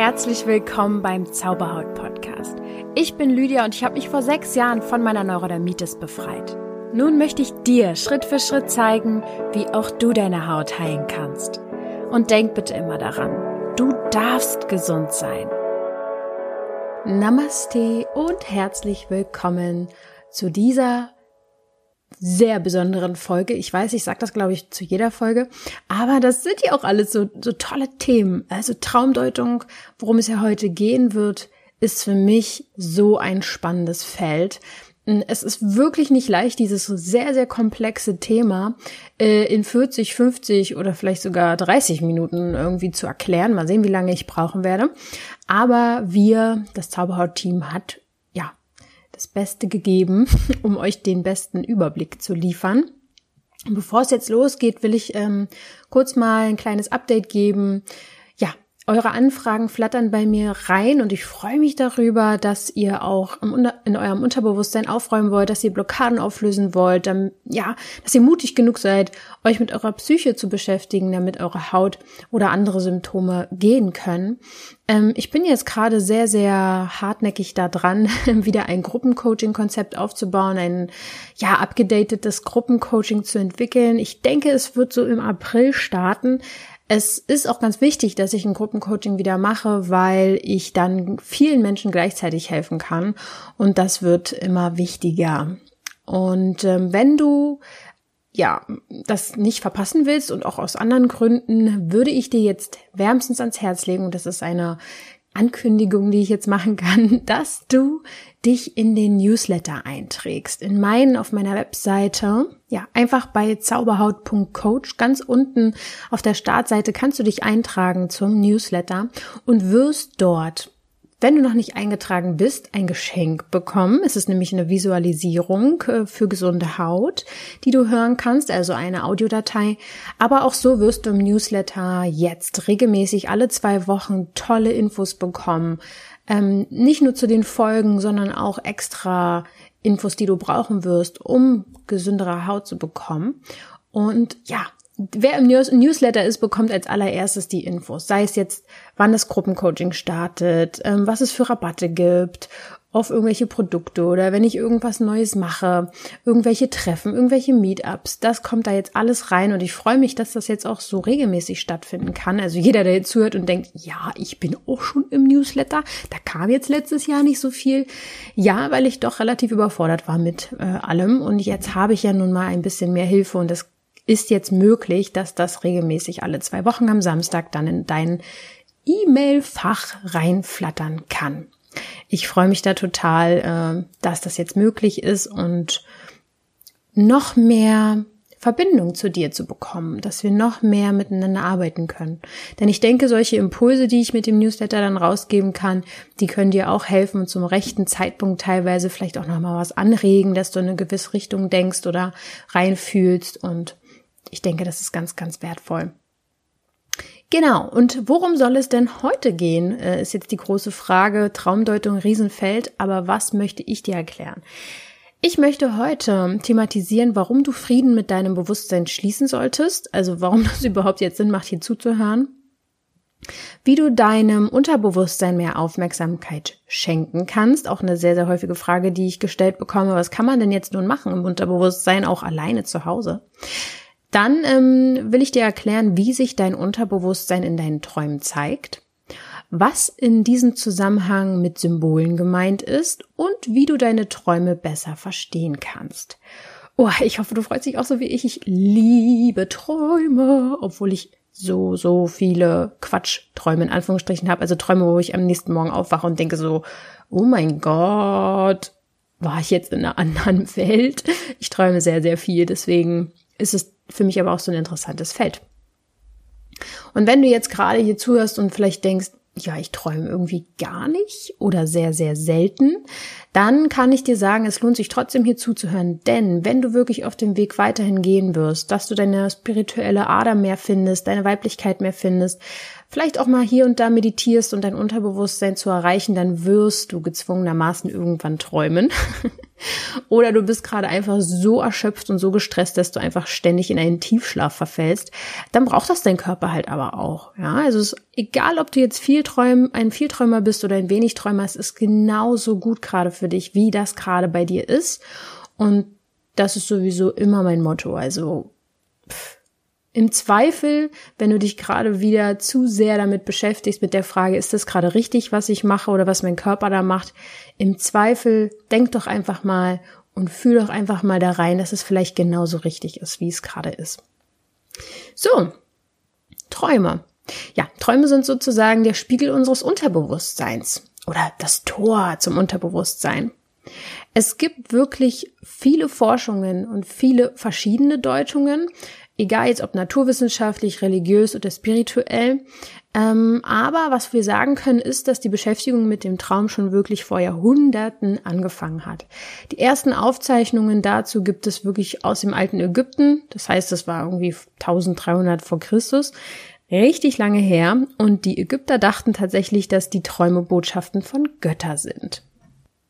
herzlich willkommen beim Zauberhaut Podcast. Ich bin Lydia und ich habe mich vor sechs Jahren von meiner Neurodermitis befreit. Nun möchte ich dir Schritt für Schritt zeigen, wie auch du deine Haut heilen kannst. Und denk bitte immer daran, du darfst gesund sein. Namaste und herzlich willkommen zu dieser sehr besonderen Folge. Ich weiß, ich sage das, glaube ich, zu jeder Folge, aber das sind ja auch alles so, so tolle Themen. Also Traumdeutung, worum es ja heute gehen wird, ist für mich so ein spannendes Feld. Es ist wirklich nicht leicht, dieses sehr, sehr komplexe Thema äh, in 40, 50 oder vielleicht sogar 30 Minuten irgendwie zu erklären. Mal sehen, wie lange ich brauchen werde. Aber wir, das Zauberhaut-Team hat das Beste gegeben, um euch den besten Überblick zu liefern. Bevor es jetzt losgeht, will ich ähm, kurz mal ein kleines Update geben. Eure Anfragen flattern bei mir rein und ich freue mich darüber, dass ihr auch in eurem Unterbewusstsein aufräumen wollt, dass ihr Blockaden auflösen wollt, dann, ja, dass ihr mutig genug seid, euch mit eurer Psyche zu beschäftigen, damit eure Haut oder andere Symptome gehen können. Ähm, ich bin jetzt gerade sehr, sehr hartnäckig da dran, wieder ein Gruppencoaching-Konzept aufzubauen, ein ja abgedatetes Gruppencoaching zu entwickeln. Ich denke, es wird so im April starten. Es ist auch ganz wichtig, dass ich ein Gruppencoaching wieder mache, weil ich dann vielen Menschen gleichzeitig helfen kann. Und das wird immer wichtiger. Und ähm, wenn du ja, das nicht verpassen willst und auch aus anderen Gründen, würde ich dir jetzt wärmstens ans Herz legen, das ist eine Ankündigung, die ich jetzt machen kann, dass du dich in den Newsletter einträgst. In meinen, auf meiner Webseite, ja, einfach bei zauberhaut.coach, ganz unten auf der Startseite kannst du dich eintragen zum Newsletter und wirst dort wenn du noch nicht eingetragen bist, ein Geschenk bekommen. Es ist nämlich eine Visualisierung äh, für gesunde Haut, die du hören kannst, also eine Audiodatei. Aber auch so wirst du im Newsletter jetzt regelmäßig alle zwei Wochen tolle Infos bekommen. Ähm, nicht nur zu den Folgen, sondern auch extra Infos, die du brauchen wirst, um gesündere Haut zu bekommen. Und ja, wer im News Newsletter ist, bekommt als allererstes die Infos. Sei es jetzt, wann das Gruppencoaching startet, ähm, was es für Rabatte gibt auf irgendwelche Produkte oder wenn ich irgendwas Neues mache, irgendwelche Treffen, irgendwelche Meetups, das kommt da jetzt alles rein und ich freue mich, dass das jetzt auch so regelmäßig stattfinden kann. Also jeder, der jetzt zuhört und denkt, ja, ich bin auch schon im Newsletter, da kam jetzt letztes Jahr nicht so viel. Ja, weil ich doch relativ überfordert war mit äh, allem und jetzt habe ich ja nun mal ein bisschen mehr Hilfe und das ist jetzt möglich, dass das regelmäßig alle zwei Wochen am Samstag dann in dein E-Mail-Fach reinflattern kann. Ich freue mich da total, äh, dass das jetzt möglich ist und noch mehr Verbindung zu dir zu bekommen, dass wir noch mehr miteinander arbeiten können. Denn ich denke, solche Impulse, die ich mit dem Newsletter dann rausgeben kann, die können dir auch helfen und zum rechten Zeitpunkt teilweise vielleicht auch nochmal was anregen, dass du in eine gewisse Richtung denkst oder reinfühlst und ich denke, das ist ganz, ganz wertvoll. Genau, und worum soll es denn heute gehen, äh, ist jetzt die große Frage. Traumdeutung Riesenfeld, aber was möchte ich dir erklären? Ich möchte heute thematisieren, warum du Frieden mit deinem Bewusstsein schließen solltest, also warum das überhaupt jetzt Sinn macht, hier zuzuhören, wie du deinem Unterbewusstsein mehr Aufmerksamkeit schenken kannst, auch eine sehr, sehr häufige Frage, die ich gestellt bekomme, was kann man denn jetzt nun machen im Unterbewusstsein, auch alleine zu Hause? Dann ähm, will ich dir erklären, wie sich dein Unterbewusstsein in deinen Träumen zeigt, was in diesem Zusammenhang mit Symbolen gemeint ist und wie du deine Träume besser verstehen kannst. Oh, ich hoffe, du freust dich auch so wie ich. Ich liebe Träume, obwohl ich so, so viele Quatschträume in Anführungsstrichen habe. Also Träume, wo ich am nächsten Morgen aufwache und denke so, oh mein Gott, war ich jetzt in einer anderen Welt? Ich träume sehr, sehr viel. Deswegen ist es für mich aber auch so ein interessantes Feld. Und wenn du jetzt gerade hier zuhörst und vielleicht denkst, ja, ich träume irgendwie gar nicht oder sehr, sehr selten, dann kann ich dir sagen, es lohnt sich trotzdem hier zuzuhören. Denn wenn du wirklich auf dem Weg weiterhin gehen wirst, dass du deine spirituelle Ader mehr findest, deine Weiblichkeit mehr findest, vielleicht auch mal hier und da meditierst und dein Unterbewusstsein zu erreichen, dann wirst du gezwungenermaßen irgendwann träumen. Oder du bist gerade einfach so erschöpft und so gestresst, dass du einfach ständig in einen Tiefschlaf verfällst. Dann braucht das dein Körper halt aber auch. Ja, also es ist egal, ob du jetzt viel träumen, ein Vielträumer bist oder ein wenig Träumer, es ist genauso gut gerade für dich, wie das gerade bei dir ist. Und das ist sowieso immer mein Motto. Also, pff im Zweifel, wenn du dich gerade wieder zu sehr damit beschäftigst, mit der Frage, ist das gerade richtig, was ich mache oder was mein Körper da macht, im Zweifel denk doch einfach mal und fühl doch einfach mal da rein, dass es vielleicht genauso richtig ist, wie es gerade ist. So, Träume. Ja, Träume sind sozusagen der Spiegel unseres Unterbewusstseins oder das Tor zum Unterbewusstsein. Es gibt wirklich viele Forschungen und viele verschiedene Deutungen egal jetzt ob naturwissenschaftlich, religiös oder spirituell. Ähm, aber was wir sagen können, ist, dass die Beschäftigung mit dem Traum schon wirklich vor Jahrhunderten angefangen hat. Die ersten Aufzeichnungen dazu gibt es wirklich aus dem alten Ägypten. Das heißt, das war irgendwie 1300 vor Christus. Richtig lange her. Und die Ägypter dachten tatsächlich, dass die Träume Botschaften von Götter sind.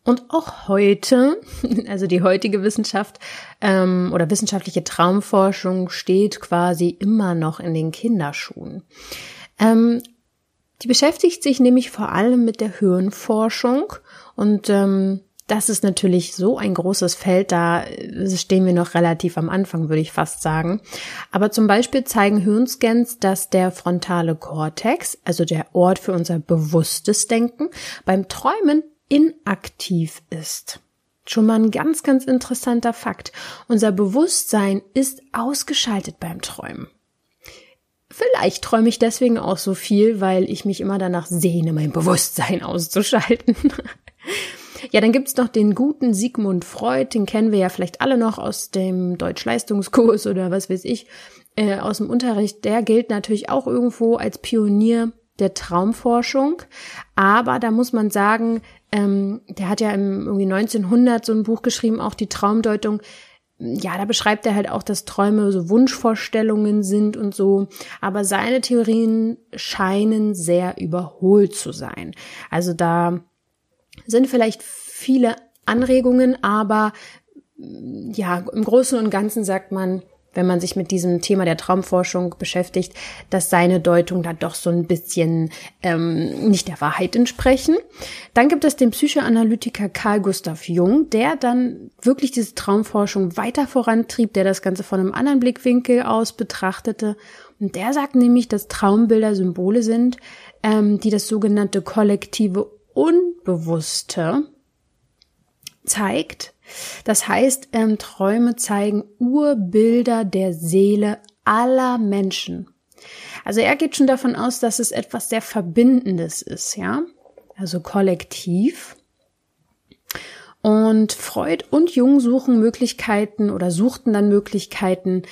Und auch heute, also die heutige Wissenschaft ähm, oder wissenschaftliche Traumforschung steht quasi immer noch in den Kinderschuhen. Ähm, die beschäftigt sich nämlich vor allem mit der Hirnforschung und ähm, das ist natürlich so ein großes Feld, da stehen wir noch relativ am Anfang, würde ich fast sagen. Aber zum Beispiel zeigen Hirnscans, dass der frontale Kortex, also der Ort für unser bewusstes Denken, beim Träumen inaktiv ist. Schon mal ein ganz, ganz interessanter Fakt. Unser Bewusstsein ist ausgeschaltet beim Träumen. Vielleicht träume ich deswegen auch so viel, weil ich mich immer danach sehne, mein Bewusstsein auszuschalten. ja, dann gibt's noch den guten Sigmund Freud, den kennen wir ja vielleicht alle noch aus dem Deutschleistungskurs oder was weiß ich, äh, aus dem Unterricht. Der gilt natürlich auch irgendwo als Pionier der Traumforschung. Aber da muss man sagen, ähm, der hat ja im irgendwie 1900 so ein Buch geschrieben, auch die Traumdeutung. Ja, da beschreibt er halt auch, dass Träume so Wunschvorstellungen sind und so. Aber seine Theorien scheinen sehr überholt zu sein. Also da sind vielleicht viele Anregungen, aber ja, im Großen und Ganzen sagt man, wenn man sich mit diesem Thema der Traumforschung beschäftigt, dass seine Deutung da doch so ein bisschen ähm, nicht der Wahrheit entsprechen. Dann gibt es den Psychoanalytiker Carl Gustav Jung, der dann wirklich diese Traumforschung weiter vorantrieb, der das Ganze von einem anderen Blickwinkel aus betrachtete. Und der sagt nämlich, dass Traumbilder Symbole sind, ähm, die das sogenannte kollektive Unbewusste zeigt das heißt, ähm, Träume zeigen Urbilder der Seele aller Menschen. Also er geht schon davon aus, dass es etwas sehr Verbindendes ist, ja, also kollektiv. Und Freud und Jung suchen Möglichkeiten oder suchten dann Möglichkeiten,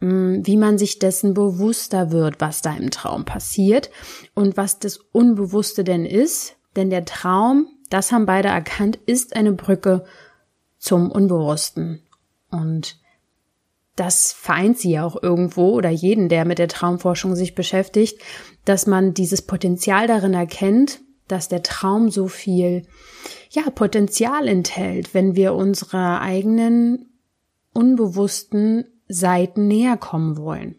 hm, wie man sich dessen bewusster wird, was da im Traum passiert und was das Unbewusste denn ist. Denn der Traum, das haben beide erkannt, ist eine Brücke zum Unbewussten. Und das vereint sie ja auch irgendwo oder jeden, der mit der Traumforschung sich beschäftigt, dass man dieses Potenzial darin erkennt, dass der Traum so viel, ja, Potenzial enthält, wenn wir unserer eigenen unbewussten Seiten näher kommen wollen.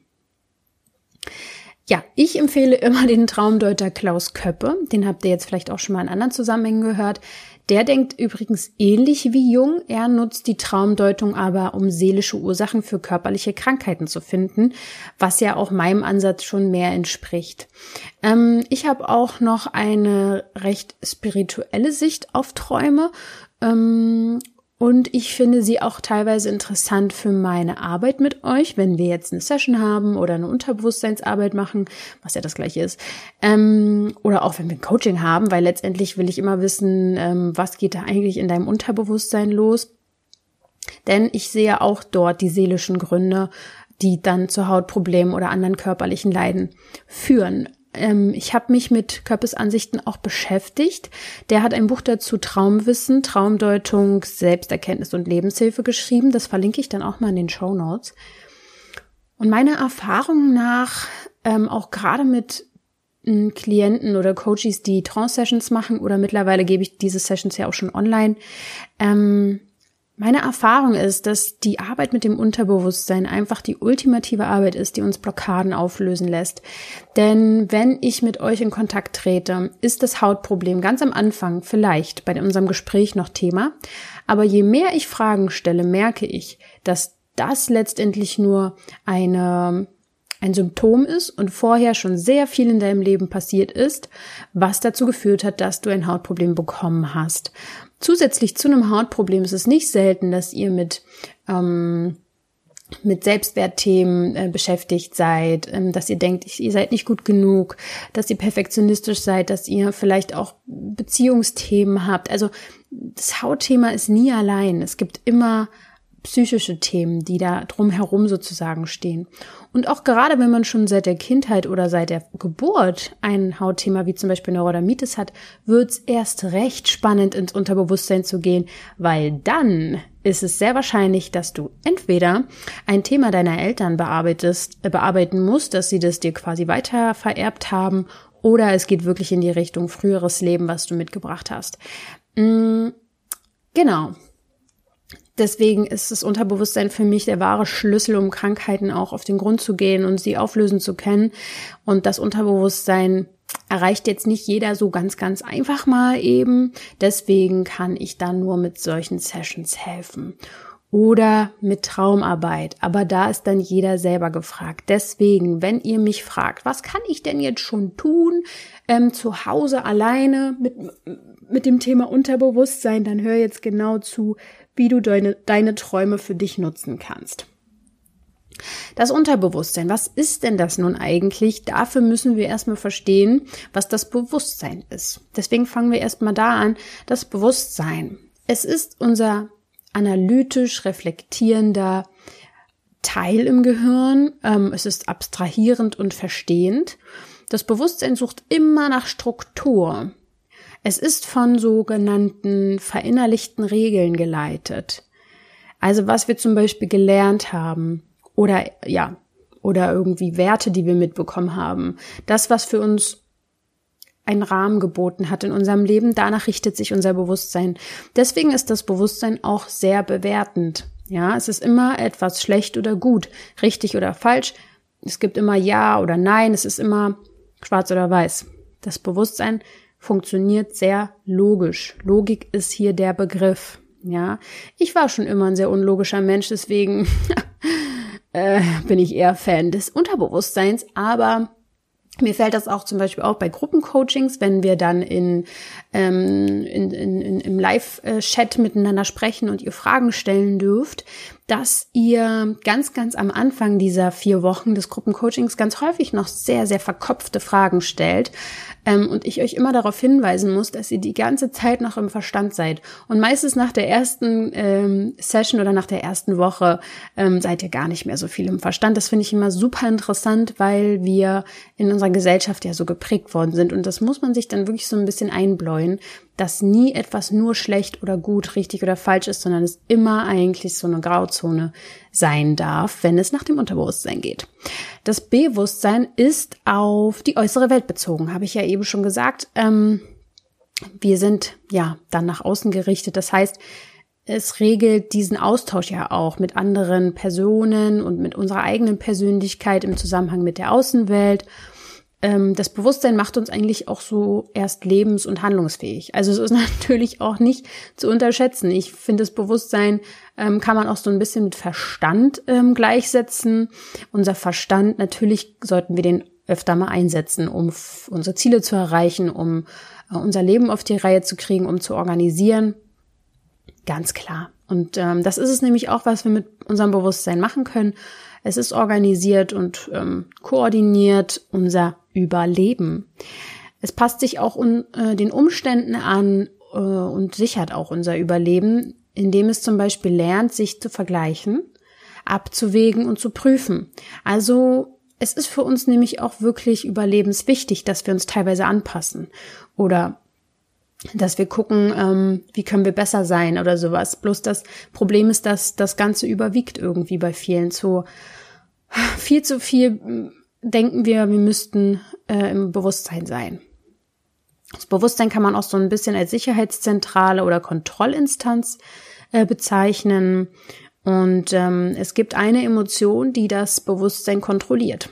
Ja, ich empfehle immer den Traumdeuter Klaus Köppe. Den habt ihr jetzt vielleicht auch schon mal in anderen Zusammenhängen gehört. Der denkt übrigens ähnlich wie Jung. Er nutzt die Traumdeutung aber, um seelische Ursachen für körperliche Krankheiten zu finden, was ja auch meinem Ansatz schon mehr entspricht. Ähm, ich habe auch noch eine recht spirituelle Sicht auf Träume. Ähm, und ich finde sie auch teilweise interessant für meine Arbeit mit euch, wenn wir jetzt eine Session haben oder eine Unterbewusstseinsarbeit machen, was ja das gleiche ist. Ähm, oder auch wenn wir ein Coaching haben, weil letztendlich will ich immer wissen, ähm, was geht da eigentlich in deinem Unterbewusstsein los. Denn ich sehe auch dort die seelischen Gründe, die dann zu Hautproblemen oder anderen körperlichen Leiden führen ähm, ich habe mich mit Körpes Ansichten auch beschäftigt. Der hat ein Buch dazu Traumwissen, Traumdeutung, Selbsterkenntnis und Lebenshilfe geschrieben. Das verlinke ich dann auch mal in den Show Notes. Und meiner Erfahrung nach, ähm, auch gerade mit Klienten oder Coaches, die Trance-Sessions machen oder mittlerweile gebe ich diese Sessions ja auch schon online. Ähm, meine Erfahrung ist, dass die Arbeit mit dem Unterbewusstsein einfach die ultimative Arbeit ist, die uns Blockaden auflösen lässt. Denn wenn ich mit euch in Kontakt trete, ist das Hautproblem ganz am Anfang vielleicht bei unserem Gespräch noch Thema. Aber je mehr ich Fragen stelle, merke ich, dass das letztendlich nur eine ein Symptom ist und vorher schon sehr viel in deinem Leben passiert ist, was dazu geführt hat, dass du ein Hautproblem bekommen hast. Zusätzlich zu einem Hautproblem ist es nicht selten, dass ihr mit ähm, mit Selbstwertthemen äh, beschäftigt seid, ähm, dass ihr denkt, ihr seid nicht gut genug, dass ihr perfektionistisch seid, dass ihr vielleicht auch Beziehungsthemen habt. Also das Hautthema ist nie allein. Es gibt immer psychische Themen, die da drumherum sozusagen stehen. Und auch gerade wenn man schon seit der Kindheit oder seit der Geburt ein Hautthema wie zum Beispiel Neurodermitis hat, wird's erst recht spannend ins Unterbewusstsein zu gehen, weil dann ist es sehr wahrscheinlich, dass du entweder ein Thema deiner Eltern bearbeitest, äh, bearbeiten musst, dass sie das dir quasi weiter vererbt haben, oder es geht wirklich in die Richtung früheres Leben, was du mitgebracht hast. Mm, genau. Deswegen ist das Unterbewusstsein für mich der wahre Schlüssel, um Krankheiten auch auf den Grund zu gehen und sie auflösen zu können. Und das Unterbewusstsein erreicht jetzt nicht jeder so ganz, ganz einfach mal eben. Deswegen kann ich dann nur mit solchen Sessions helfen. Oder mit Traumarbeit. Aber da ist dann jeder selber gefragt. Deswegen, wenn ihr mich fragt, was kann ich denn jetzt schon tun, ähm, zu Hause alleine mit, mit dem Thema Unterbewusstsein, dann hör jetzt genau zu, wie du deine, deine Träume für dich nutzen kannst. Das Unterbewusstsein, was ist denn das nun eigentlich? Dafür müssen wir erstmal verstehen, was das Bewusstsein ist. Deswegen fangen wir erstmal da an. Das Bewusstsein. Es ist unser analytisch reflektierender Teil im Gehirn. Ähm, es ist abstrahierend und verstehend. Das Bewusstsein sucht immer nach Struktur. Es ist von sogenannten verinnerlichten Regeln geleitet. Also was wir zum Beispiel gelernt haben oder ja, oder irgendwie Werte, die wir mitbekommen haben. Das, was für uns einen Rahmen geboten hat in unserem Leben, danach richtet sich unser Bewusstsein. Deswegen ist das Bewusstsein auch sehr bewertend. Ja, es ist immer etwas schlecht oder gut, richtig oder falsch. Es gibt immer Ja oder Nein, es ist immer schwarz oder weiß. Das Bewusstsein funktioniert sehr logisch. Logik ist hier der Begriff. Ja, ich war schon immer ein sehr unlogischer Mensch, deswegen äh, bin ich eher Fan des Unterbewusstseins, aber mir fällt das auch zum Beispiel auch bei Gruppencoachings, wenn wir dann in, ähm, in, in, im Live-Chat miteinander sprechen und ihr Fragen stellen dürft, dass ihr ganz, ganz am Anfang dieser vier Wochen des Gruppencoachings ganz häufig noch sehr, sehr verkopfte Fragen stellt, ähm, und ich euch immer darauf hinweisen muss, dass ihr die ganze Zeit noch im Verstand seid. Und meistens nach der ersten ähm, Session oder nach der ersten Woche ähm, seid ihr gar nicht mehr so viel im Verstand. Das finde ich immer super interessant, weil wir in unserer Gesellschaft ja so geprägt worden sind. Und das muss man sich dann wirklich so ein bisschen einbläuen, dass nie etwas nur schlecht oder gut, richtig oder falsch ist, sondern es immer eigentlich so eine Grauzone sein darf, wenn es nach dem Unterbewusstsein geht. Das Bewusstsein ist auf die äußere Welt bezogen, habe ich ja eben schon gesagt. Ähm, wir sind ja dann nach außen gerichtet. Das heißt, es regelt diesen Austausch ja auch mit anderen Personen und mit unserer eigenen Persönlichkeit im Zusammenhang mit der Außenwelt ähm, das Bewusstsein macht uns eigentlich auch so erst lebens- und handlungsfähig. Also es ist natürlich auch nicht zu unterschätzen. Ich finde, das Bewusstsein ähm, kann man auch so ein bisschen mit Verstand ähm, gleichsetzen. Unser Verstand, natürlich sollten wir den öfter mal einsetzen, um unsere Ziele zu erreichen, um äh, unser Leben auf die Reihe zu kriegen, um zu organisieren. Ganz klar. Und ähm, das ist es nämlich auch, was wir mit unserem Bewusstsein machen können. Es ist organisiert und ähm, koordiniert unser Überleben. Es passt sich auch un, äh, den Umständen an äh, und sichert auch unser Überleben, indem es zum Beispiel lernt, sich zu vergleichen, abzuwägen und zu prüfen. Also es ist für uns nämlich auch wirklich überlebenswichtig, dass wir uns teilweise anpassen oder dass wir gucken, ähm, wie können wir besser sein oder sowas. Bloß das Problem ist, dass das Ganze überwiegt irgendwie bei vielen zu viel zu viel denken wir, wir müssten äh, im Bewusstsein sein. Das Bewusstsein kann man auch so ein bisschen als Sicherheitszentrale oder Kontrollinstanz äh, bezeichnen. Und ähm, es gibt eine Emotion, die das Bewusstsein kontrolliert.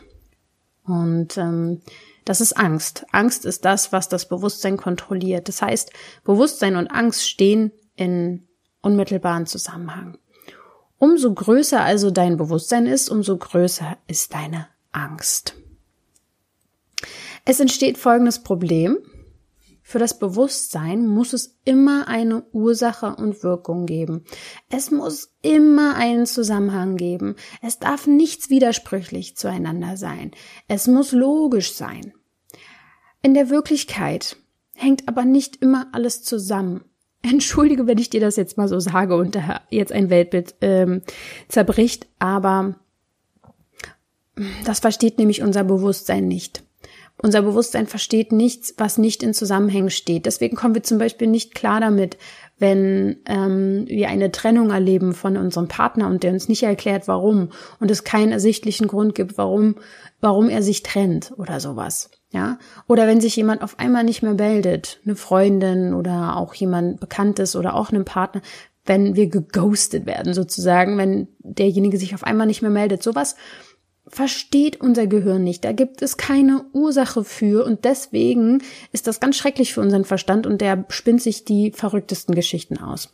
Und ähm, das ist Angst. Angst ist das, was das Bewusstsein kontrolliert. Das heißt, Bewusstsein und Angst stehen in unmittelbaren Zusammenhang. Umso größer also dein Bewusstsein ist, umso größer ist deine Angst. Es entsteht folgendes Problem. Für das Bewusstsein muss es immer eine Ursache und Wirkung geben. Es muss immer einen Zusammenhang geben. Es darf nichts widersprüchlich zueinander sein. Es muss logisch sein. In der Wirklichkeit hängt aber nicht immer alles zusammen. Entschuldige, wenn ich dir das jetzt mal so sage und da jetzt ein Weltbild ähm, zerbricht, aber das versteht nämlich unser Bewusstsein nicht. Unser Bewusstsein versteht nichts, was nicht in Zusammenhängen steht. Deswegen kommen wir zum Beispiel nicht klar damit, wenn ähm, wir eine Trennung erleben von unserem Partner und der uns nicht erklärt, warum und es keinen ersichtlichen Grund gibt, warum, warum er sich trennt oder sowas. Ja, oder wenn sich jemand auf einmal nicht mehr meldet, eine Freundin oder auch jemand Bekanntes oder auch einen Partner, wenn wir geghostet werden sozusagen, wenn derjenige sich auf einmal nicht mehr meldet, sowas versteht unser Gehirn nicht. Da gibt es keine Ursache für und deswegen ist das ganz schrecklich für unseren Verstand und der spinnt sich die verrücktesten Geschichten aus.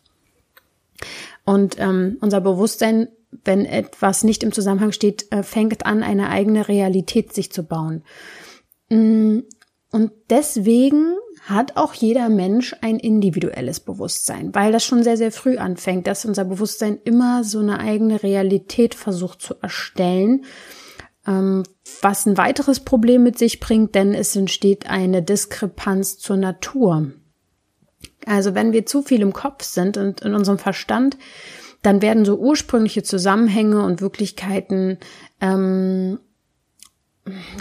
Und ähm, unser Bewusstsein, wenn etwas nicht im Zusammenhang steht, äh, fängt an, eine eigene Realität sich zu bauen. Mm, und deswegen hat auch jeder Mensch ein individuelles Bewusstsein, weil das schon sehr, sehr früh anfängt, dass unser Bewusstsein immer so eine eigene Realität versucht zu erstellen was ein weiteres Problem mit sich bringt, denn es entsteht eine Diskrepanz zur Natur. Also wenn wir zu viel im Kopf sind und in unserem Verstand, dann werden so ursprüngliche Zusammenhänge und Wirklichkeiten ähm,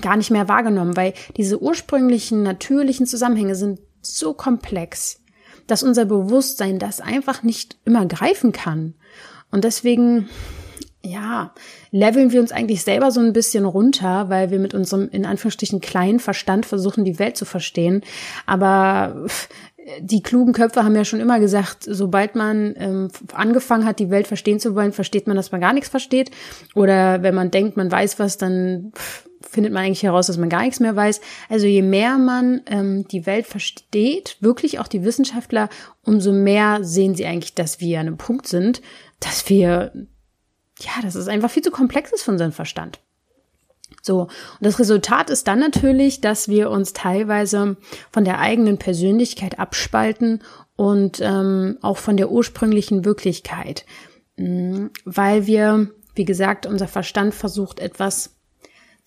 gar nicht mehr wahrgenommen, weil diese ursprünglichen natürlichen Zusammenhänge sind so komplex, dass unser Bewusstsein das einfach nicht immer greifen kann. Und deswegen ja, leveln wir uns eigentlich selber so ein bisschen runter, weil wir mit unserem in Anführungsstrichen kleinen Verstand versuchen, die Welt zu verstehen. Aber die klugen Köpfe haben ja schon immer gesagt, sobald man ähm, angefangen hat, die Welt verstehen zu wollen, versteht man, dass man gar nichts versteht. Oder wenn man denkt, man weiß was, dann findet man eigentlich heraus, dass man gar nichts mehr weiß. Also je mehr man ähm, die Welt versteht, wirklich auch die Wissenschaftler, umso mehr sehen sie eigentlich, dass wir an einem Punkt sind, dass wir ja, das ist einfach viel zu komplex ist für unseren Verstand. So, und das Resultat ist dann natürlich, dass wir uns teilweise von der eigenen Persönlichkeit abspalten und ähm, auch von der ursprünglichen Wirklichkeit, mhm, weil wir, wie gesagt, unser Verstand versucht etwas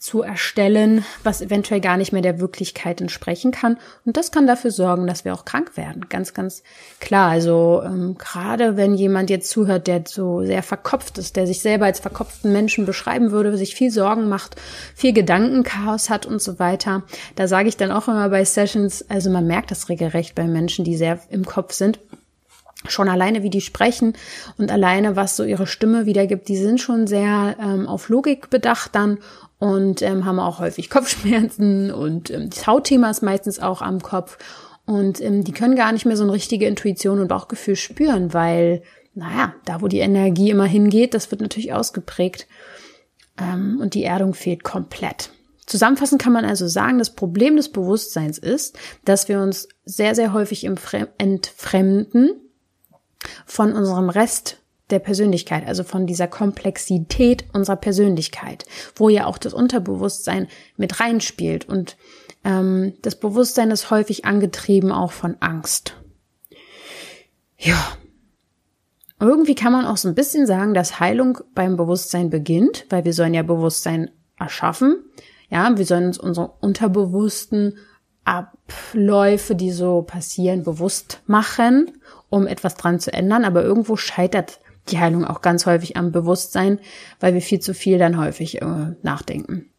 zu erstellen, was eventuell gar nicht mehr der Wirklichkeit entsprechen kann. Und das kann dafür sorgen, dass wir auch krank werden. Ganz, ganz klar. Also ähm, gerade wenn jemand jetzt zuhört, der so sehr verkopft ist, der sich selber als verkopften Menschen beschreiben würde, sich viel Sorgen macht, viel Gedankenchaos hat und so weiter, da sage ich dann auch immer bei Sessions, also man merkt das regelrecht bei Menschen, die sehr im Kopf sind schon alleine, wie die sprechen und alleine, was so ihre Stimme wiedergibt, die sind schon sehr ähm, auf Logik bedacht dann und ähm, haben auch häufig Kopfschmerzen und ähm, das Hautthema ist meistens auch am Kopf und ähm, die können gar nicht mehr so eine richtige Intuition und Bauchgefühl spüren, weil, naja, da wo die Energie immer hingeht, das wird natürlich ausgeprägt ähm, und die Erdung fehlt komplett. Zusammenfassend kann man also sagen, das Problem des Bewusstseins ist, dass wir uns sehr, sehr häufig entfremden von unserem Rest der Persönlichkeit, also von dieser Komplexität unserer Persönlichkeit, wo ja auch das Unterbewusstsein mit reinspielt. Und ähm, das Bewusstsein ist häufig angetrieben auch von Angst. Ja. Irgendwie kann man auch so ein bisschen sagen, dass Heilung beim Bewusstsein beginnt, weil wir sollen ja Bewusstsein erschaffen. Ja, wir sollen uns unsere unterbewussten Abläufe, die so passieren, bewusst machen, um etwas dran zu ändern. Aber irgendwo scheitert die Heilung auch ganz häufig am Bewusstsein, weil wir viel zu viel dann häufig äh, nachdenken.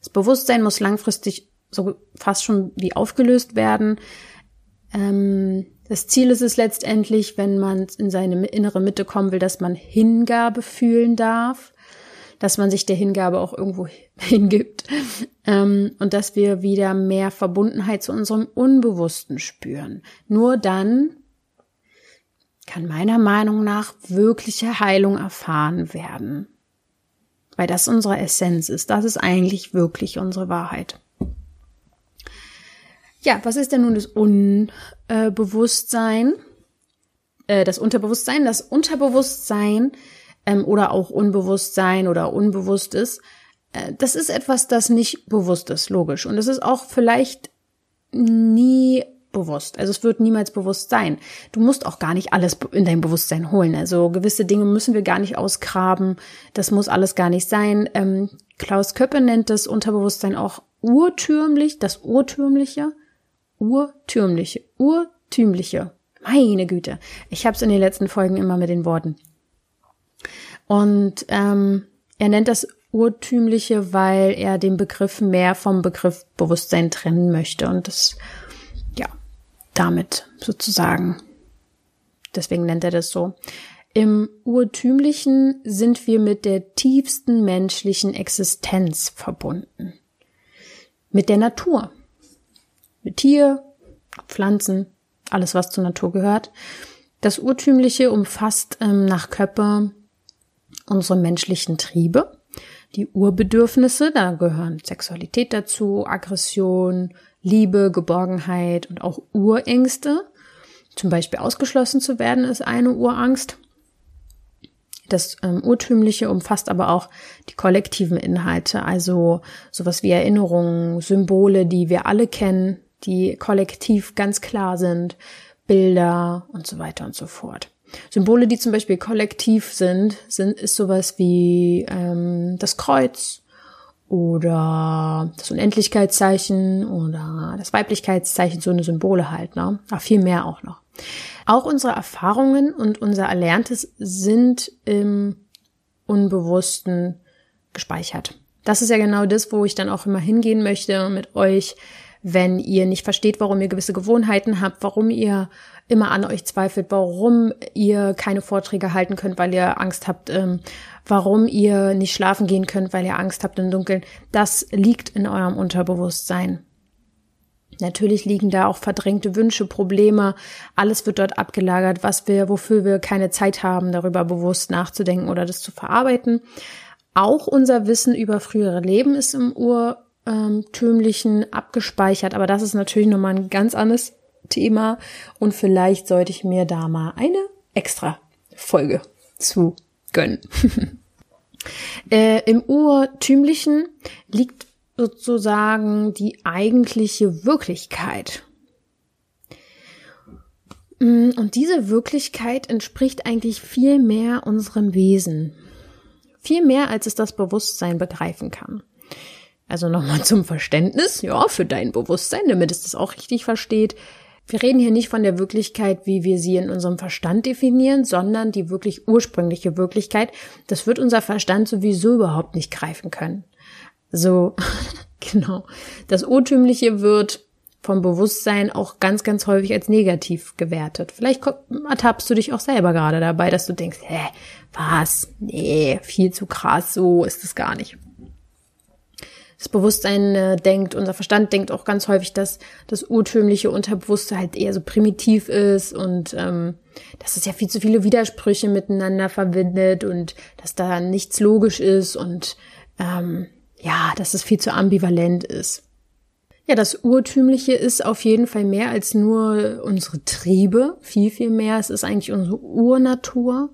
Das Bewusstsein muss langfristig so fast schon wie aufgelöst werden. Ähm, das Ziel ist es letztendlich, wenn man in seine innere Mitte kommen will, dass man Hingabe fühlen darf, dass man sich der Hingabe auch irgendwo hingibt ähm, und dass wir wieder mehr Verbundenheit zu unserem Unbewussten spüren. Nur dann kann meiner Meinung nach wirkliche Heilung erfahren werden. Weil das unsere Essenz ist. Das ist eigentlich wirklich unsere Wahrheit. Ja, was ist denn nun das Unbewusstsein? Äh, das Unterbewusstsein. Das Unterbewusstsein ähm, oder auch Unbewusstsein oder Unbewusstes, äh, das ist etwas, das nicht bewusst ist, logisch. Und es ist auch vielleicht nie bewusst. Also es wird niemals bewusst sein. Du musst auch gar nicht alles in dein Bewusstsein holen. Also gewisse Dinge müssen wir gar nicht ausgraben. Das muss alles gar nicht sein. Ähm, Klaus Köppe nennt das Unterbewusstsein auch urtürmlich, das Urtürmliche. Urtürmliche, urtümliche. Meine Güte. Ich habe es in den letzten Folgen immer mit den Worten. Und ähm, er nennt das Urtümliche, weil er den Begriff mehr vom Begriff Bewusstsein trennen möchte. Und das, damit sozusagen. Deswegen nennt er das so. Im Urtümlichen sind wir mit der tiefsten menschlichen Existenz verbunden. Mit der Natur mit Tier, Pflanzen, alles was zur Natur gehört. Das Urtümliche umfasst ähm, nach Köppe unsere menschlichen Triebe, die Urbedürfnisse, da gehören Sexualität dazu, Aggression, Liebe, Geborgenheit und auch Urängste. Zum Beispiel ausgeschlossen zu werden ist eine Urangst. Das ähm, Urtümliche umfasst aber auch die kollektiven Inhalte, also sowas wie Erinnerungen, Symbole, die wir alle kennen, die kollektiv ganz klar sind, Bilder und so weiter und so fort. Symbole, die zum Beispiel kollektiv sind, sind ist sowas wie ähm, das Kreuz oder das Unendlichkeitszeichen oder das Weiblichkeitszeichen, so eine Symbole halt, ne? Aber viel mehr auch noch. Auch unsere Erfahrungen und unser Erlerntes sind im Unbewussten gespeichert. Das ist ja genau das, wo ich dann auch immer hingehen möchte mit euch, wenn ihr nicht versteht, warum ihr gewisse Gewohnheiten habt, warum ihr immer an euch zweifelt, warum ihr keine Vorträge halten könnt, weil ihr Angst habt, ähm, warum ihr nicht schlafen gehen könnt, weil ihr Angst habt im Dunkeln. Das liegt in eurem Unterbewusstsein. Natürlich liegen da auch verdrängte Wünsche, Probleme. Alles wird dort abgelagert, was wir, wofür wir keine Zeit haben, darüber bewusst nachzudenken oder das zu verarbeiten. Auch unser Wissen über frühere Leben ist im Ur ähm, abgespeichert. Aber das ist natürlich nochmal ein ganz anderes Thema. Und vielleicht sollte ich mir da mal eine extra Folge zu gönnen. äh, Im Urtümlichen liegt sozusagen die eigentliche Wirklichkeit. Mm, und diese Wirklichkeit entspricht eigentlich viel mehr unserem Wesen. Viel mehr, als es das Bewusstsein begreifen kann. Also nochmal zum Verständnis, ja, für dein Bewusstsein, damit es das auch richtig versteht. Wir reden hier nicht von der Wirklichkeit, wie wir sie in unserem Verstand definieren, sondern die wirklich ursprüngliche Wirklichkeit. Das wird unser Verstand sowieso überhaupt nicht greifen können. So, genau. Das Urtümliche wird vom Bewusstsein auch ganz, ganz häufig als negativ gewertet. Vielleicht ertappst du dich auch selber gerade dabei, dass du denkst, hä, was? Nee, viel zu krass, so ist es gar nicht das Bewusstsein äh, denkt, unser Verstand denkt auch ganz häufig, dass das urtümliche Unterbewusste halt eher so primitiv ist und ähm, dass es ja viel zu viele Widersprüche miteinander verbindet und dass da nichts logisch ist und ähm, ja, dass es viel zu ambivalent ist. Ja, das Urtümliche ist auf jeden Fall mehr als nur unsere Triebe, viel, viel mehr. Es ist eigentlich unsere Urnatur.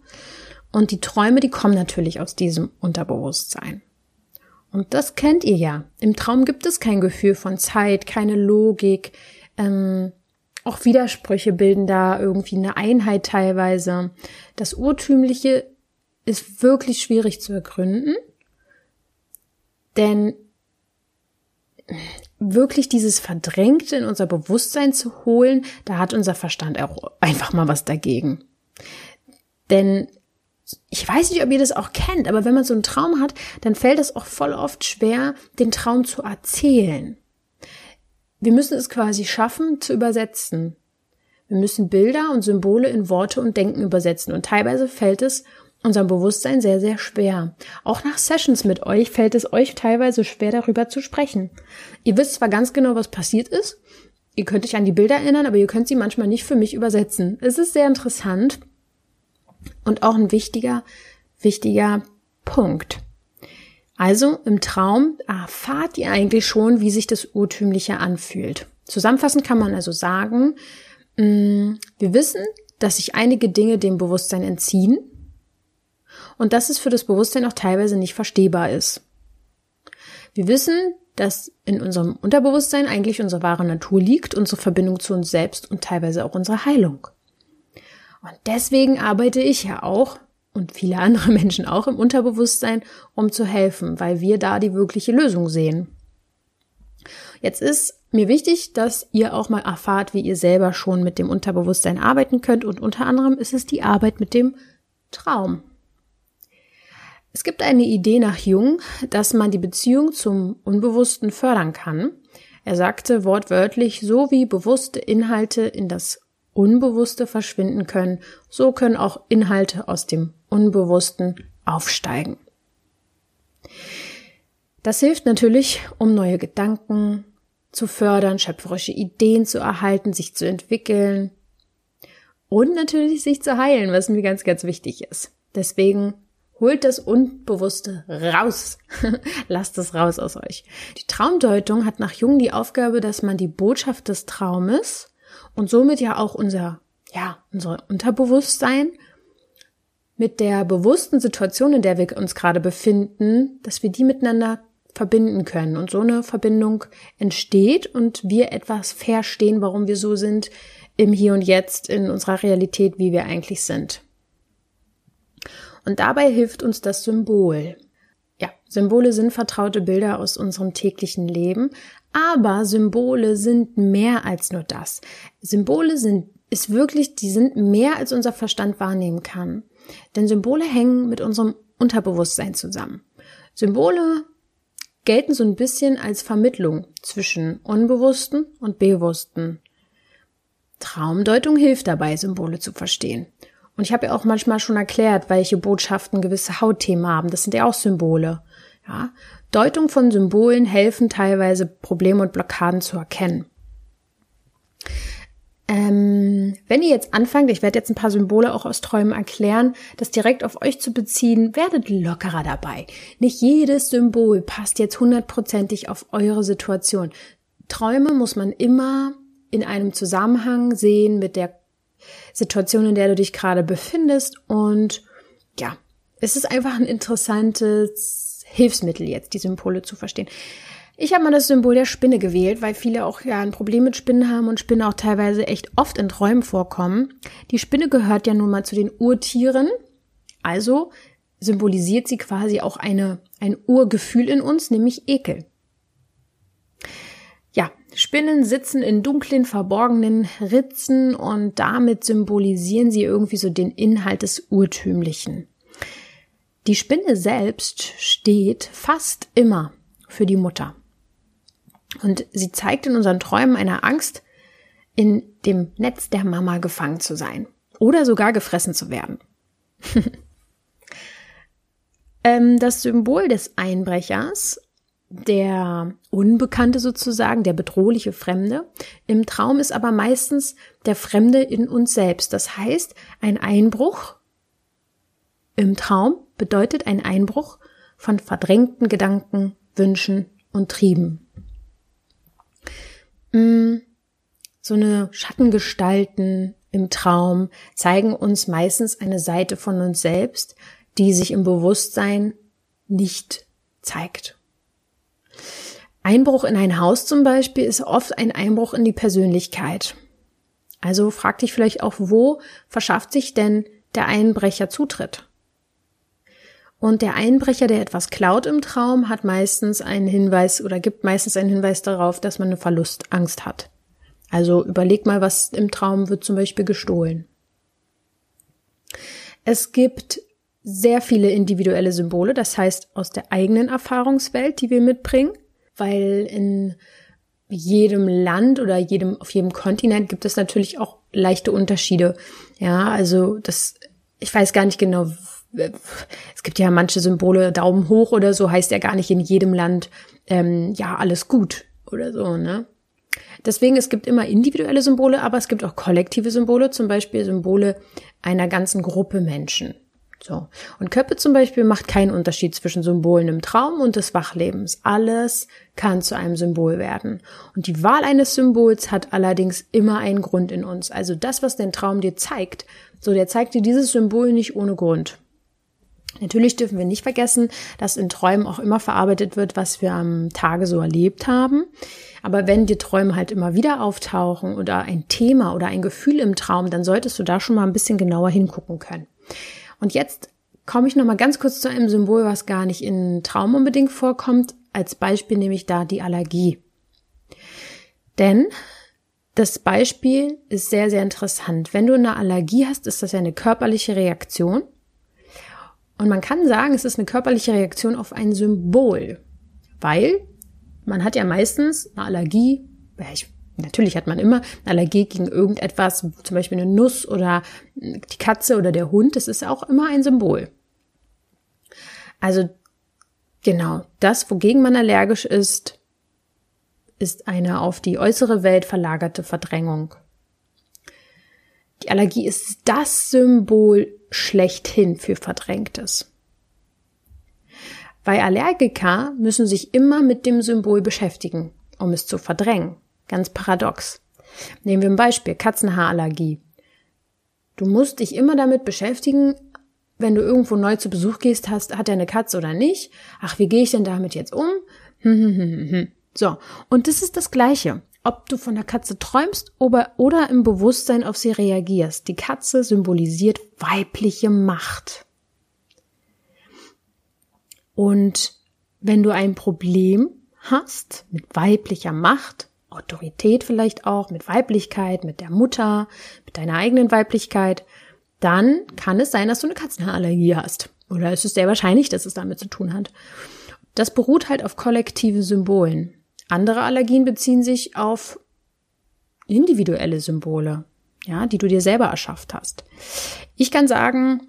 Und die Träume, die kommen natürlich aus diesem Unterbewusstsein. Und das kennt ihr ja. Im Traum gibt es kein Gefühl von Zeit, keine Logik. Ähm, auch Widersprüche bilden da irgendwie eine Einheit teilweise. Das Urtümliche ist wirklich schwierig zu ergründen, denn wirklich dieses Verdrängte in unser Bewusstsein zu holen, da hat unser Verstand auch einfach mal was dagegen. Denn ich weiß nicht, ob ihr das auch kennt, aber wenn man so einen Traum hat, dann fällt es auch voll oft schwer, den Traum zu erzählen. Wir müssen es quasi schaffen, zu übersetzen. Wir müssen Bilder und Symbole in Worte und Denken übersetzen. Und teilweise fällt es unserem Bewusstsein sehr, sehr schwer. Auch nach Sessions mit euch fällt es euch teilweise schwer, darüber zu sprechen. Ihr wisst zwar ganz genau, was passiert ist, ihr könnt euch an die Bilder erinnern, aber ihr könnt sie manchmal nicht für mich übersetzen. Es ist sehr interessant und auch ein wichtiger, wichtiger Punkt. Also im Traum erfahrt ihr eigentlich schon, wie sich das Urtümliche anfühlt. Zusammenfassend kann man also sagen, mm, wir wissen, dass sich einige Dinge dem Bewusstsein entziehen und dass es für das Bewusstsein auch teilweise nicht verstehbar ist. Wir wissen, dass in unserem Unterbewusstsein eigentlich unsere wahre Natur liegt, unsere Verbindung zu uns selbst und teilweise auch unsere Heilung. Und deswegen arbeite ich ja auch und viele andere Menschen auch im Unterbewusstsein, um zu helfen, weil wir da die wirkliche Lösung sehen. Jetzt ist mir wichtig, dass ihr auch mal erfahrt, wie ihr selber schon mit dem Unterbewusstsein arbeiten könnt und unter anderem ist es die Arbeit mit dem Traum. Es gibt eine Idee nach Jung, dass man die Beziehung zum Unbewussten fördern kann. Er sagte wortwörtlich, so wie bewusste Inhalte in das Unbewusste verschwinden können, so können auch Inhalte aus dem Unbewussten aufsteigen. Das hilft natürlich, um neue Gedanken zu fördern, schöpferische Ideen zu erhalten, sich zu entwickeln und natürlich sich zu heilen, was mir ganz, ganz wichtig ist. Deswegen Holt das Unbewusste raus. Lasst es raus aus euch. Die Traumdeutung hat nach Jung die Aufgabe, dass man die Botschaft des Traumes und somit ja auch unser, ja, unser Unterbewusstsein mit der bewussten Situation, in der wir uns gerade befinden, dass wir die miteinander verbinden können und so eine Verbindung entsteht und wir etwas verstehen, warum wir so sind im Hier und Jetzt in unserer Realität, wie wir eigentlich sind. Und dabei hilft uns das Symbol. Symbole sind vertraute Bilder aus unserem täglichen Leben, aber Symbole sind mehr als nur das. Symbole sind, ist wirklich, die sind mehr als unser Verstand wahrnehmen kann. Denn Symbole hängen mit unserem Unterbewusstsein zusammen. Symbole gelten so ein bisschen als Vermittlung zwischen Unbewussten und Bewussten. Traumdeutung hilft dabei, Symbole zu verstehen. Und ich habe ja auch manchmal schon erklärt, welche Botschaften gewisse Hautthemen haben. Das sind ja auch Symbole. Ja? Deutung von Symbolen helfen teilweise Probleme und Blockaden zu erkennen. Ähm, wenn ihr jetzt anfangt, ich werde jetzt ein paar Symbole auch aus Träumen erklären, das direkt auf euch zu beziehen, werdet lockerer dabei. Nicht jedes Symbol passt jetzt hundertprozentig auf eure Situation. Träume muss man immer in einem Zusammenhang sehen mit der Situation, in der du dich gerade befindest. Und ja, es ist einfach ein interessantes Hilfsmittel jetzt, die Symbole zu verstehen. Ich habe mal das Symbol der Spinne gewählt, weil viele auch ja ein Problem mit Spinnen haben und Spinnen auch teilweise echt oft in Träumen vorkommen. Die Spinne gehört ja nun mal zu den Urtieren. Also symbolisiert sie quasi auch eine, ein Urgefühl in uns, nämlich Ekel. Spinnen sitzen in dunklen, verborgenen Ritzen und damit symbolisieren sie irgendwie so den Inhalt des Urtümlichen. Die Spinne selbst steht fast immer für die Mutter. Und sie zeigt in unseren Träumen eine Angst, in dem Netz der Mama gefangen zu sein oder sogar gefressen zu werden. Ähm, das Symbol des Einbrechers der Unbekannte sozusagen, der bedrohliche Fremde. Im Traum ist aber meistens der Fremde in uns selbst. Das heißt, ein Einbruch im Traum bedeutet ein Einbruch von verdrängten Gedanken, Wünschen und Trieben. Mm, so eine Schattengestalten im Traum zeigen uns meistens eine Seite von uns selbst, die sich im Bewusstsein nicht zeigt. Einbruch in ein Haus zum Beispiel ist oft ein Einbruch in die Persönlichkeit. Also frag dich vielleicht auch, wo verschafft sich denn der Einbrecher Zutritt? Und der Einbrecher, der etwas klaut im Traum, hat meistens einen Hinweis oder gibt meistens einen Hinweis darauf, dass man eine Verlustangst hat. Also überleg mal, was im Traum wird zum Beispiel gestohlen. Es gibt sehr viele individuelle Symbole, das heißt aus der eigenen Erfahrungswelt, die wir mitbringen weil in jedem Land oder jedem, auf jedem Kontinent gibt es natürlich auch leichte Unterschiede. Ja, also das, ich weiß gar nicht genau, es gibt ja manche Symbole, Daumen hoch oder so, heißt ja gar nicht in jedem Land, ähm, ja, alles gut oder so, ne? Deswegen, es gibt immer individuelle Symbole, aber es gibt auch kollektive Symbole, zum Beispiel Symbole einer ganzen Gruppe Menschen. So. Und Köppe zum Beispiel macht keinen Unterschied zwischen Symbolen im Traum und des Wachlebens. Alles kann zu einem Symbol werden. Und die Wahl eines Symbols hat allerdings immer einen Grund in uns. Also das, was dein Traum dir zeigt, so der zeigt dir dieses Symbol nicht ohne Grund. Natürlich dürfen wir nicht vergessen, dass in Träumen auch immer verarbeitet wird, was wir am Tage so erlebt haben. Aber wenn die Träume halt immer wieder auftauchen oder ein Thema oder ein Gefühl im Traum, dann solltest du da schon mal ein bisschen genauer hingucken können. Und jetzt komme ich noch mal ganz kurz zu einem Symbol, was gar nicht in Traum unbedingt vorkommt. Als Beispiel nehme ich da die Allergie. Denn das Beispiel ist sehr, sehr interessant. Wenn du eine Allergie hast, ist das ja eine körperliche Reaktion. Und man kann sagen, es ist eine körperliche Reaktion auf ein Symbol, weil man hat ja meistens eine Allergie, ich, natürlich hat man immer eine Allergie gegen irgendetwas, zum Beispiel eine Nuss oder die Katze oder der Hund, das ist auch immer ein Symbol. Also genau, das, wogegen man allergisch ist, ist eine auf die äußere Welt verlagerte Verdrängung. Die Allergie ist das Symbol schlechthin für Verdrängtes. Weil Allergiker müssen sich immer mit dem Symbol beschäftigen, um es zu verdrängen. Ganz paradox. Nehmen wir ein Beispiel, Katzenhaarallergie. Du musst dich immer damit beschäftigen, wenn du irgendwo neu zu Besuch gehst, hast, hat er eine Katze oder nicht? Ach, wie gehe ich denn damit jetzt um? So, und das ist das Gleiche ob du von der Katze träumst oder, oder im Bewusstsein auf sie reagierst. Die Katze symbolisiert weibliche Macht. Und wenn du ein Problem hast mit weiblicher Macht, Autorität vielleicht auch, mit Weiblichkeit, mit der Mutter, mit deiner eigenen Weiblichkeit, dann kann es sein, dass du eine Katzenhaarallergie hast. Oder es ist sehr wahrscheinlich, dass es damit zu tun hat. Das beruht halt auf kollektive Symbolen. Andere Allergien beziehen sich auf individuelle Symbole, ja, die du dir selber erschafft hast. Ich kann sagen,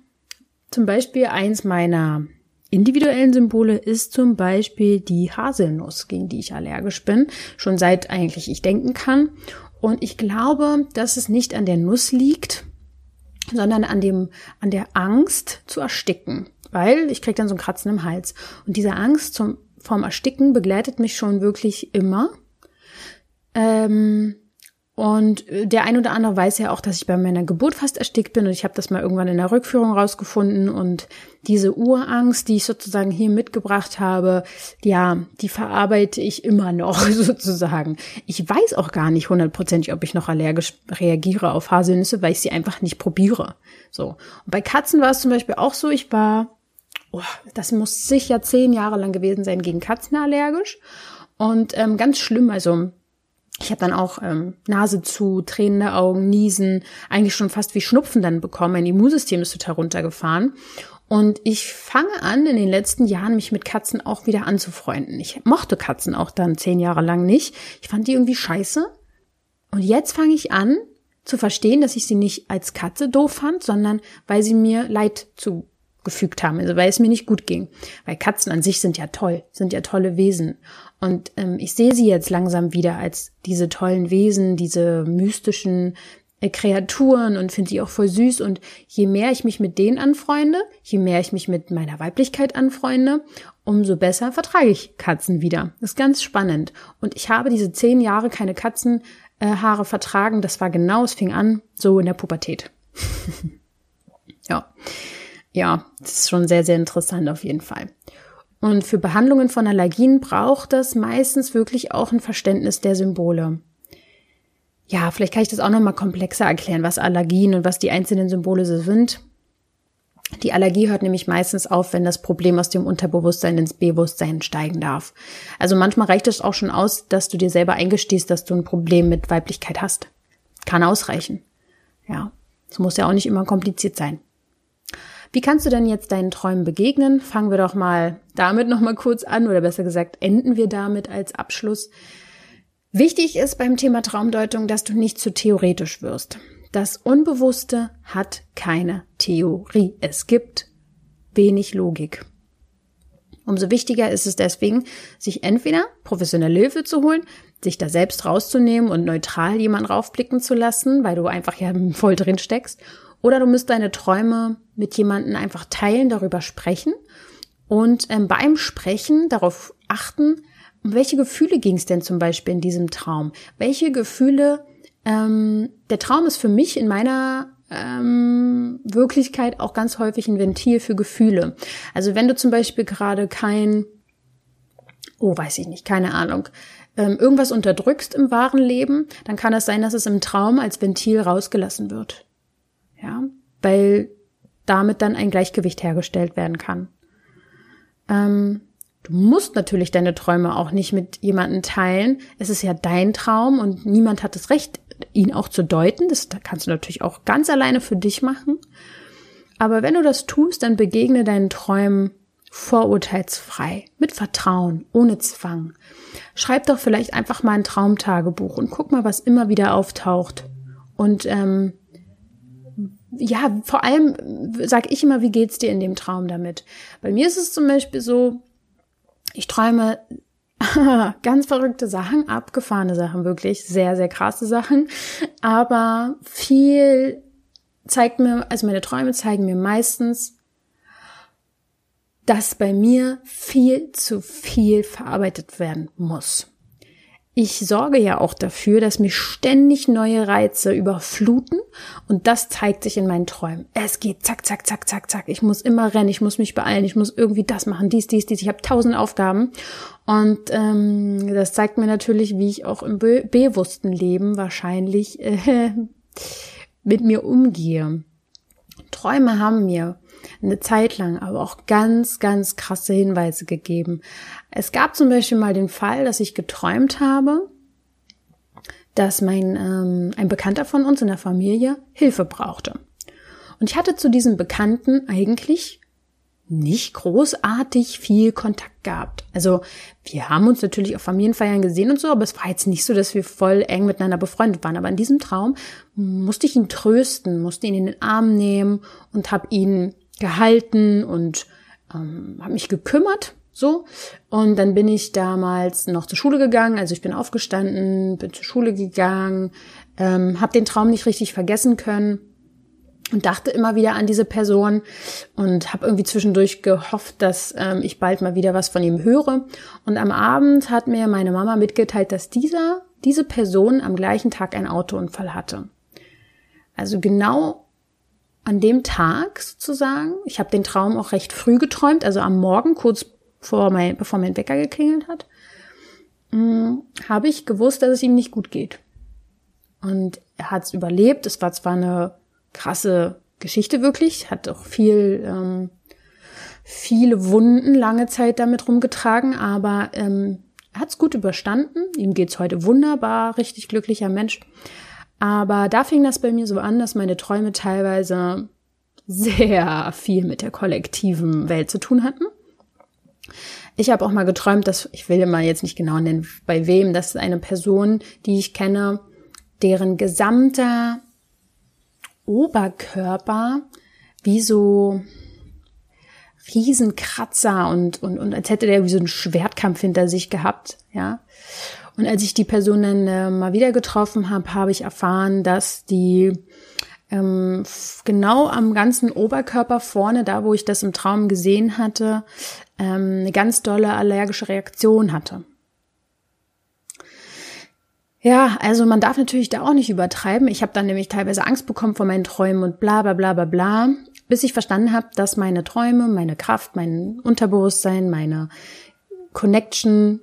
zum Beispiel eins meiner individuellen Symbole ist zum Beispiel die Haselnuss, gegen die ich allergisch bin, schon seit eigentlich ich denken kann. Und ich glaube, dass es nicht an der Nuss liegt, sondern an dem, an der Angst zu ersticken, weil ich krieg dann so ein Kratzen im Hals. Und diese Angst zum vom Ersticken begleitet mich schon wirklich immer. Ähm, und der ein oder andere weiß ja auch, dass ich bei meiner Geburt fast erstickt bin und ich habe das mal irgendwann in der Rückführung rausgefunden und diese Urangst, die ich sozusagen hier mitgebracht habe, ja, die verarbeite ich immer noch sozusagen. Ich weiß auch gar nicht hundertprozentig, ob ich noch allergisch reagiere auf Haselnüsse, weil ich sie einfach nicht probiere. So. Und bei Katzen war es zum Beispiel auch so, ich war oh, das muss sicher zehn Jahre lang gewesen sein, gegen Katzen allergisch. Und ähm, ganz schlimm, also ich habe dann auch ähm, Nase zu, tränende Augen, Niesen, eigentlich schon fast wie Schnupfen dann bekommen. Mein Immunsystem ist total runtergefahren. Und ich fange an, in den letzten Jahren mich mit Katzen auch wieder anzufreunden. Ich mochte Katzen auch dann zehn Jahre lang nicht. Ich fand die irgendwie scheiße. Und jetzt fange ich an zu verstehen, dass ich sie nicht als Katze doof fand, sondern weil sie mir Leid zu gefügt haben, also weil es mir nicht gut ging. Weil Katzen an sich sind ja toll, sind ja tolle Wesen. Und ähm, ich sehe sie jetzt langsam wieder als diese tollen Wesen, diese mystischen äh, Kreaturen und finde sie auch voll süß. Und je mehr ich mich mit denen anfreunde, je mehr ich mich mit meiner Weiblichkeit anfreunde, umso besser vertrage ich Katzen wieder. Das ist ganz spannend. Und ich habe diese zehn Jahre keine Katzenhaare äh, vertragen. Das war genau, es fing an so in der Pubertät. ja ja, das ist schon sehr, sehr interessant auf jeden Fall. Und für Behandlungen von Allergien braucht das meistens wirklich auch ein Verständnis der Symbole. Ja, vielleicht kann ich das auch nochmal komplexer erklären, was Allergien und was die einzelnen Symbole so sind. Die Allergie hört nämlich meistens auf, wenn das Problem aus dem Unterbewusstsein ins Bewusstsein steigen darf. Also manchmal reicht es auch schon aus, dass du dir selber eingestehst, dass du ein Problem mit Weiblichkeit hast. Kann ausreichen. Ja, es muss ja auch nicht immer kompliziert sein. Wie kannst du denn jetzt deinen Träumen begegnen? Fangen wir doch mal damit nochmal kurz an oder besser gesagt, enden wir damit als Abschluss. Wichtig ist beim Thema Traumdeutung, dass du nicht zu theoretisch wirst. Das Unbewusste hat keine Theorie. Es gibt wenig Logik. Umso wichtiger ist es deswegen, sich entweder professionelle Hilfe zu holen, sich da selbst rauszunehmen und neutral jemanden raufblicken zu lassen, weil du einfach ja voll drin steckst, oder du musst deine Träume mit jemandem einfach teilen, darüber sprechen und ähm, beim Sprechen darauf achten, um welche Gefühle ging es denn zum Beispiel in diesem Traum? Welche Gefühle, ähm, der Traum ist für mich in meiner ähm, Wirklichkeit auch ganz häufig ein Ventil für Gefühle. Also wenn du zum Beispiel gerade kein, oh, weiß ich nicht, keine Ahnung, ähm, irgendwas unterdrückst im wahren Leben, dann kann es sein, dass es im Traum als Ventil rausgelassen wird. Ja, weil damit dann ein Gleichgewicht hergestellt werden kann. Ähm, du musst natürlich deine Träume auch nicht mit jemandem teilen. Es ist ja dein Traum und niemand hat das Recht, ihn auch zu deuten. Das kannst du natürlich auch ganz alleine für dich machen. Aber wenn du das tust, dann begegne deinen Träumen vorurteilsfrei, mit Vertrauen, ohne Zwang. Schreib doch vielleicht einfach mal ein Traumtagebuch und guck mal, was immer wieder auftaucht. Und ähm, ja, vor allem sag ich immer, wie geht's dir in dem Traum damit? Bei mir ist es zum Beispiel so, ich träume ganz verrückte Sachen, abgefahrene Sachen, wirklich sehr, sehr krasse Sachen. Aber viel zeigt mir, also meine Träume zeigen mir meistens, dass bei mir viel zu viel verarbeitet werden muss. Ich sorge ja auch dafür, dass mich ständig neue Reize überfluten und das zeigt sich in meinen Träumen. Es geht zack, zack, zack, zack, zack. Ich muss immer rennen, ich muss mich beeilen, ich muss irgendwie das machen, dies, dies, dies. Ich habe tausend Aufgaben und ähm, das zeigt mir natürlich, wie ich auch im be bewussten Leben wahrscheinlich äh, mit mir umgehe. Träume haben mir eine Zeit lang aber auch ganz, ganz krasse Hinweise gegeben. Es gab zum Beispiel mal den Fall, dass ich geträumt habe, dass mein ähm, ein Bekannter von uns in der Familie Hilfe brauchte. Und ich hatte zu diesem Bekannten eigentlich nicht großartig viel Kontakt gehabt. Also wir haben uns natürlich auf Familienfeiern gesehen und so, aber es war jetzt nicht so, dass wir voll eng miteinander befreundet waren. Aber in diesem Traum musste ich ihn trösten, musste ihn in den Arm nehmen und habe ihn gehalten und ähm, habe mich gekümmert. So. Und dann bin ich damals noch zur Schule gegangen. Also ich bin aufgestanden, bin zur Schule gegangen, ähm, habe den Traum nicht richtig vergessen können und dachte immer wieder an diese Person und habe irgendwie zwischendurch gehofft, dass ähm, ich bald mal wieder was von ihm höre. Und am Abend hat mir meine Mama mitgeteilt, dass dieser diese Person am gleichen Tag einen Autounfall hatte. Also genau an dem Tag sozusagen, ich habe den Traum auch recht früh geträumt, also am Morgen, kurz vor mein, bevor mein Wecker geklingelt hat, hm, habe ich gewusst, dass es ihm nicht gut geht. Und er hat es überlebt. Es war zwar eine krasse Geschichte wirklich, hat auch viel, ähm, viele Wunden lange Zeit damit rumgetragen, aber ähm, er hat es gut überstanden. Ihm geht's heute wunderbar, richtig glücklicher Mensch. Aber da fing das bei mir so an, dass meine Träume teilweise sehr viel mit der kollektiven Welt zu tun hatten. Ich habe auch mal geträumt, dass, ich will mal jetzt nicht genau nennen, bei wem, dass eine Person, die ich kenne, deren gesamter Oberkörper wie so Riesenkratzer und, und, und als hätte der wie so einen Schwertkampf hinter sich gehabt, ja. Und als ich die Person dann äh, mal wieder getroffen habe, habe ich erfahren, dass die ähm, genau am ganzen Oberkörper vorne, da wo ich das im Traum gesehen hatte, ähm, eine ganz dolle allergische Reaktion hatte. Ja, also man darf natürlich da auch nicht übertreiben. Ich habe dann nämlich teilweise Angst bekommen vor meinen Träumen und bla bla bla bla bla, bis ich verstanden habe, dass meine Träume, meine Kraft, mein Unterbewusstsein, meine Connection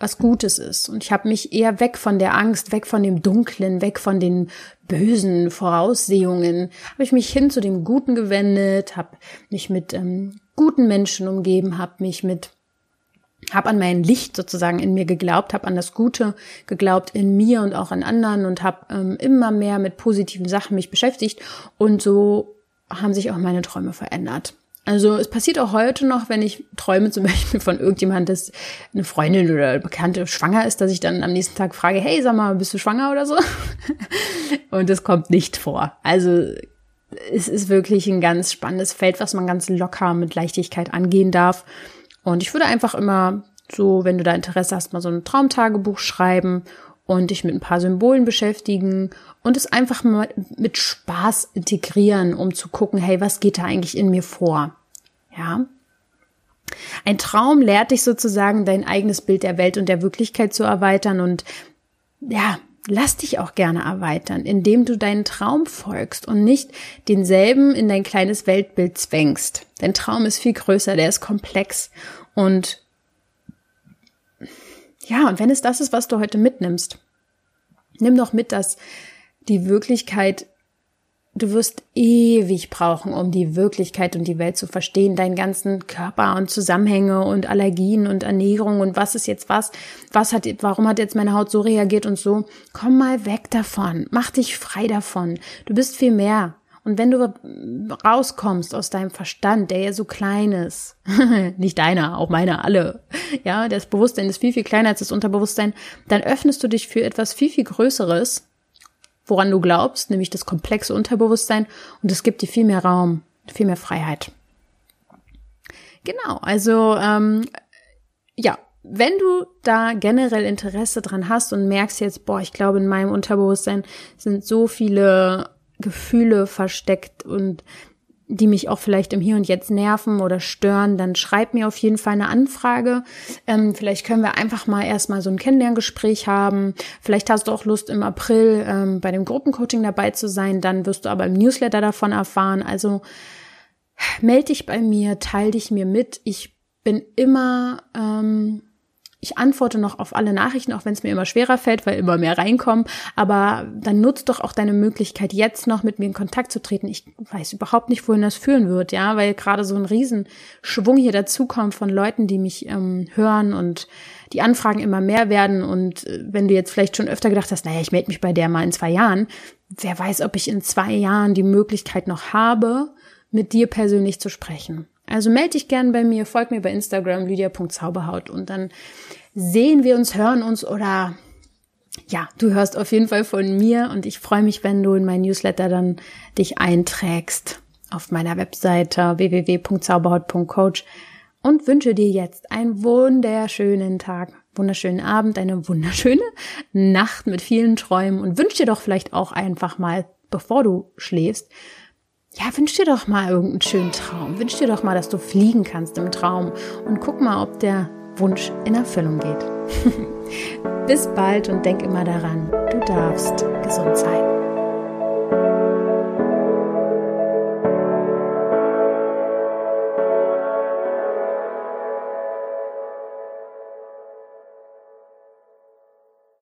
was Gutes ist. Und ich habe mich eher weg von der Angst, weg von dem Dunklen, weg von den bösen Voraussehungen, habe ich mich hin zu dem Guten gewendet, habe mich mit ähm, guten Menschen umgeben, habe mich mit habe an mein Licht sozusagen in mir geglaubt, habe an das Gute geglaubt in mir und auch an anderen und habe ähm, immer mehr mit positiven Sachen mich beschäftigt und so haben sich auch meine Träume verändert. Also es passiert auch heute noch, wenn ich träume zum Beispiel von irgendjemand, dass eine Freundin oder Bekannte schwanger ist, dass ich dann am nächsten Tag frage, hey, sag mal, bist du schwanger oder so? Und das kommt nicht vor. Also es ist wirklich ein ganz spannendes Feld, was man ganz locker mit Leichtigkeit angehen darf. Und ich würde einfach immer so, wenn du da Interesse hast, mal so ein Traumtagebuch schreiben und dich mit ein paar Symbolen beschäftigen und es einfach mal mit Spaß integrieren, um zu gucken, hey, was geht da eigentlich in mir vor? Ja. Ein Traum lehrt dich sozusagen, dein eigenes Bild der Welt und der Wirklichkeit zu erweitern und ja, lass dich auch gerne erweitern, indem du deinen Traum folgst und nicht denselben in dein kleines Weltbild zwängst. Dein Traum ist viel größer, der ist komplex und ja, und wenn es das ist, was du heute mitnimmst, nimm doch mit, dass die Wirklichkeit Du wirst ewig brauchen, um die Wirklichkeit und die Welt zu verstehen, deinen ganzen Körper und Zusammenhänge und Allergien und Ernährung und was ist jetzt was, was hat, warum hat jetzt meine Haut so reagiert und so. Komm mal weg davon, mach dich frei davon. Du bist viel mehr. Und wenn du rauskommst aus deinem Verstand, der ja so klein ist, nicht deiner, auch meiner, alle, ja, das Bewusstsein ist viel, viel kleiner als das Unterbewusstsein, dann öffnest du dich für etwas viel, viel Größeres, woran du glaubst, nämlich das komplexe Unterbewusstsein und es gibt dir viel mehr Raum, viel mehr Freiheit. Genau, also ähm, ja, wenn du da generell Interesse dran hast und merkst jetzt, boah, ich glaube, in meinem Unterbewusstsein sind so viele Gefühle versteckt und die mich auch vielleicht im Hier und Jetzt nerven oder stören, dann schreib mir auf jeden Fall eine Anfrage. Ähm, vielleicht können wir einfach mal erstmal so ein Kennenlerngespräch haben. Vielleicht hast du auch Lust im April ähm, bei dem Gruppencoaching dabei zu sein. Dann wirst du aber im Newsletter davon erfahren. Also melde dich bei mir, teile dich mir mit. Ich bin immer ähm, ich antworte noch auf alle Nachrichten, auch wenn es mir immer schwerer fällt, weil immer mehr reinkommen. Aber dann nutzt doch auch deine Möglichkeit, jetzt noch mit mir in Kontakt zu treten. Ich weiß überhaupt nicht, wohin das führen wird, ja, weil gerade so ein Riesenschwung hier dazukommt von Leuten, die mich ähm, hören und die Anfragen immer mehr werden. Und äh, wenn du jetzt vielleicht schon öfter gedacht hast, naja, ich melde mich bei der mal in zwei Jahren, wer weiß, ob ich in zwei Jahren die Möglichkeit noch habe, mit dir persönlich zu sprechen. Also melde dich gern bei mir, folg mir bei Instagram lydia.zauberhaut und dann sehen wir uns, hören uns oder ja, du hörst auf jeden Fall von mir und ich freue mich, wenn du in mein Newsletter dann dich einträgst auf meiner Webseite www.zauberhaut.coach und wünsche dir jetzt einen wunderschönen Tag, wunderschönen Abend, eine wunderschöne Nacht mit vielen Träumen und wünsche dir doch vielleicht auch einfach mal, bevor du schläfst, ja, wünsch dir doch mal irgendeinen schönen Traum. Wünsch dir doch mal, dass du fliegen kannst im Traum und guck mal, ob der Wunsch in Erfüllung geht. Bis bald und denk immer daran, du darfst gesund sein.